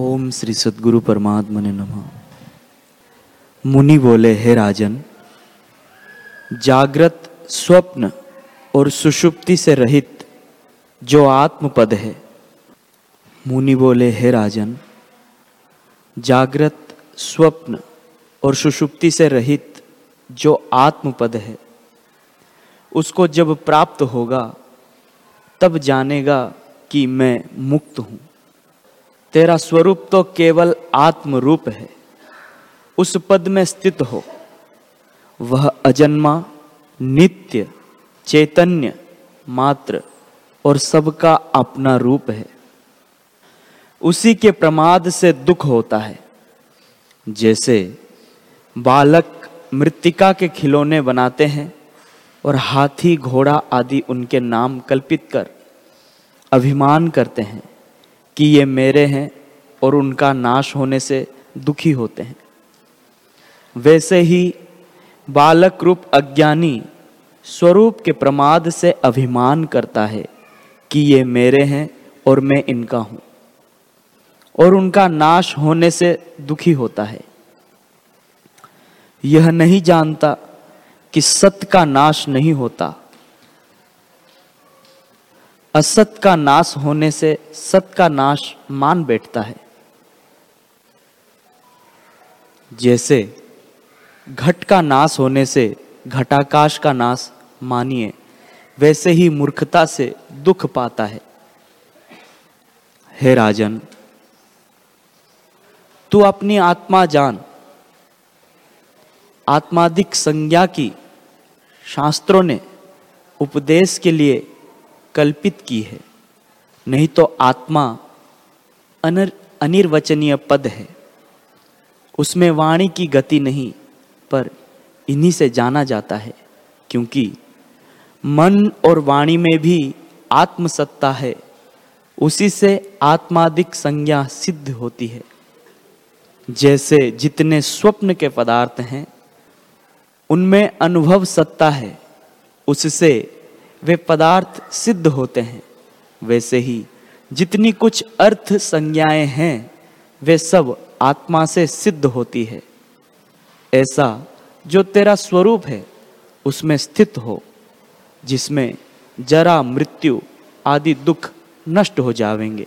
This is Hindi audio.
ओम श्री सदगुरु परमात्मा ने नमः। मुनि बोले, हे राजन, जागृत, स्वप्न और सुषुप्ति से रहित जो आत्मपद है, मुनि बोले, हे राजन, जागृत, स्वप्न और सुषुप्ति से रहित जो आत्मपद है, उसको जब प्राप्त होगा, तब जानेगा कि मैं मुक्त हूँ। तेरा स्वरूप तो केवल आत्म रूप है। उस पद में स्थित हो। वह अजन्मा, नित्य, चैतन्य, मात्र और सबका अपना रूप है। उसी के प्रमाद से दुख होता है। जैसे बालक मृतिका के खिलौने बनाते हैं और हाथी घोड़ा आदि उनके नाम कल्पित कर अभिमान करते हैं। कि ये मेरे हैं और उनका नाश होने से दुखी होते हैं। वैसे ही बालक रूप अज्ञानी स्वरूप के प्रमाद से अभिमान करता है कि ये मेरे हैं और मैं इनका हूँ और उनका नाश होने से दुखी होता है। यह नहीं जानता कि सत्य का नाश नहीं होता असत का नाश होने से सत का नाश मान बैठता है। जैसे घट का नाश होने से घटाकाश का नाश मानिए, वैसे ही मूर्खता से दुख पाता है। हे राजन, तू अपनी आत्मा जान। आत्माधिक संज्ञा की शास्त्रों ने उपदेश के लिए कल्पित की है। नहीं तो आत्मा अनर, अनिर्वचनीय पद है। उसमें वाणी की गति नहीं, पर इन्हीं से जाना जाता है, क्योंकि मन और वाणी में भी आत्मसत्ता है। उसी से आत्मादिक संज्ञा सिद्ध होती है। जैसे जितने स्वप्न के पदार्थ हैं, उनमें अनुभव सत्ता है। उससे वे पदार्थ सिद्ध होते हैं। वैसे ही जितनी कुछ अर्थ संज्ञाएँ हैं, वे सब आत्मा से सिद्ध होती है। ऐसा जो तेरा स्वरूप है, उसमें स्थित हो, जिसमें जरा मृत्यु आदि दुख नष्ट हो जावेंगे।